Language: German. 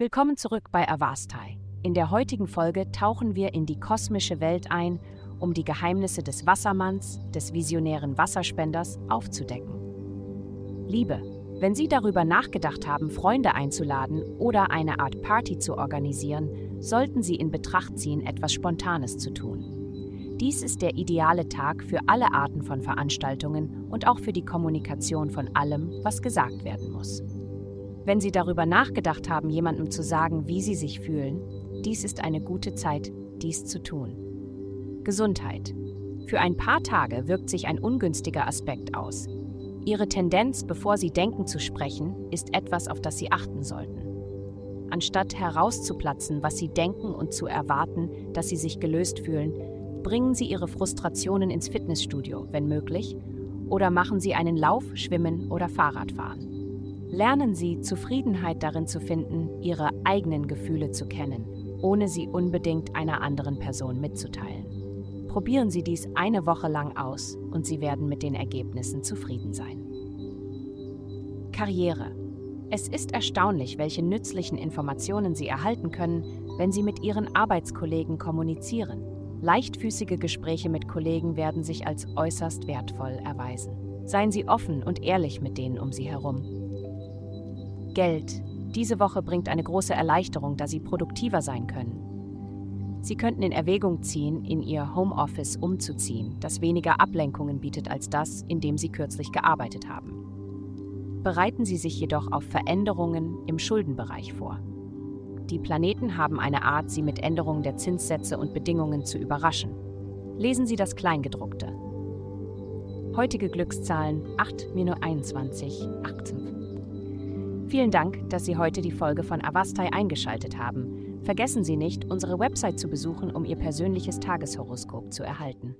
Willkommen zurück bei Avastai. In der heutigen Folge tauchen wir in die kosmische Welt ein, um die Geheimnisse des Wassermanns, des visionären Wasserspenders, aufzudecken. Liebe, wenn Sie darüber nachgedacht haben, Freunde einzuladen oder eine Art Party zu organisieren, sollten Sie in Betracht ziehen, etwas Spontanes zu tun. Dies ist der ideale Tag für alle Arten von Veranstaltungen und auch für die Kommunikation von allem, was gesagt werden muss. Wenn Sie darüber nachgedacht haben, jemandem zu sagen, wie Sie sich fühlen, dies ist eine gute Zeit, dies zu tun. Gesundheit. Für ein paar Tage wirkt sich ein ungünstiger Aspekt aus. Ihre Tendenz, bevor Sie denken zu sprechen, ist etwas, auf das Sie achten sollten. Anstatt herauszuplatzen, was Sie denken und zu erwarten, dass Sie sich gelöst fühlen, Bringen Sie Ihre Frustrationen ins Fitnessstudio, wenn möglich, oder machen Sie einen Lauf, Schwimmen oder Fahrradfahren. Lernen Sie Zufriedenheit darin zu finden, Ihre eigenen Gefühle zu kennen, ohne sie unbedingt einer anderen Person mitzuteilen. Probieren Sie dies eine Woche lang aus und Sie werden mit den Ergebnissen zufrieden sein. Karriere. Es ist erstaunlich, welche nützlichen Informationen Sie erhalten können, wenn Sie mit Ihren Arbeitskollegen kommunizieren. Leichtfüßige Gespräche mit Kollegen werden sich als äußerst wertvoll erweisen. Seien Sie offen und ehrlich mit denen um Sie herum. Geld. Diese Woche bringt eine große Erleichterung, da Sie produktiver sein können. Sie könnten in Erwägung ziehen, in Ihr Homeoffice umzuziehen, das weniger Ablenkungen bietet als das, in dem Sie kürzlich gearbeitet haben. Bereiten Sie sich jedoch auf Veränderungen im Schuldenbereich vor. Die Planeten haben eine Art, Sie mit Änderungen der Zinssätze und Bedingungen zu überraschen. Lesen Sie das Kleingedruckte. Heutige Glückszahlen 8-21, 18. Vielen Dank, dass Sie heute die Folge von Avastai eingeschaltet haben. Vergessen Sie nicht, unsere Website zu besuchen, um Ihr persönliches Tageshoroskop zu erhalten.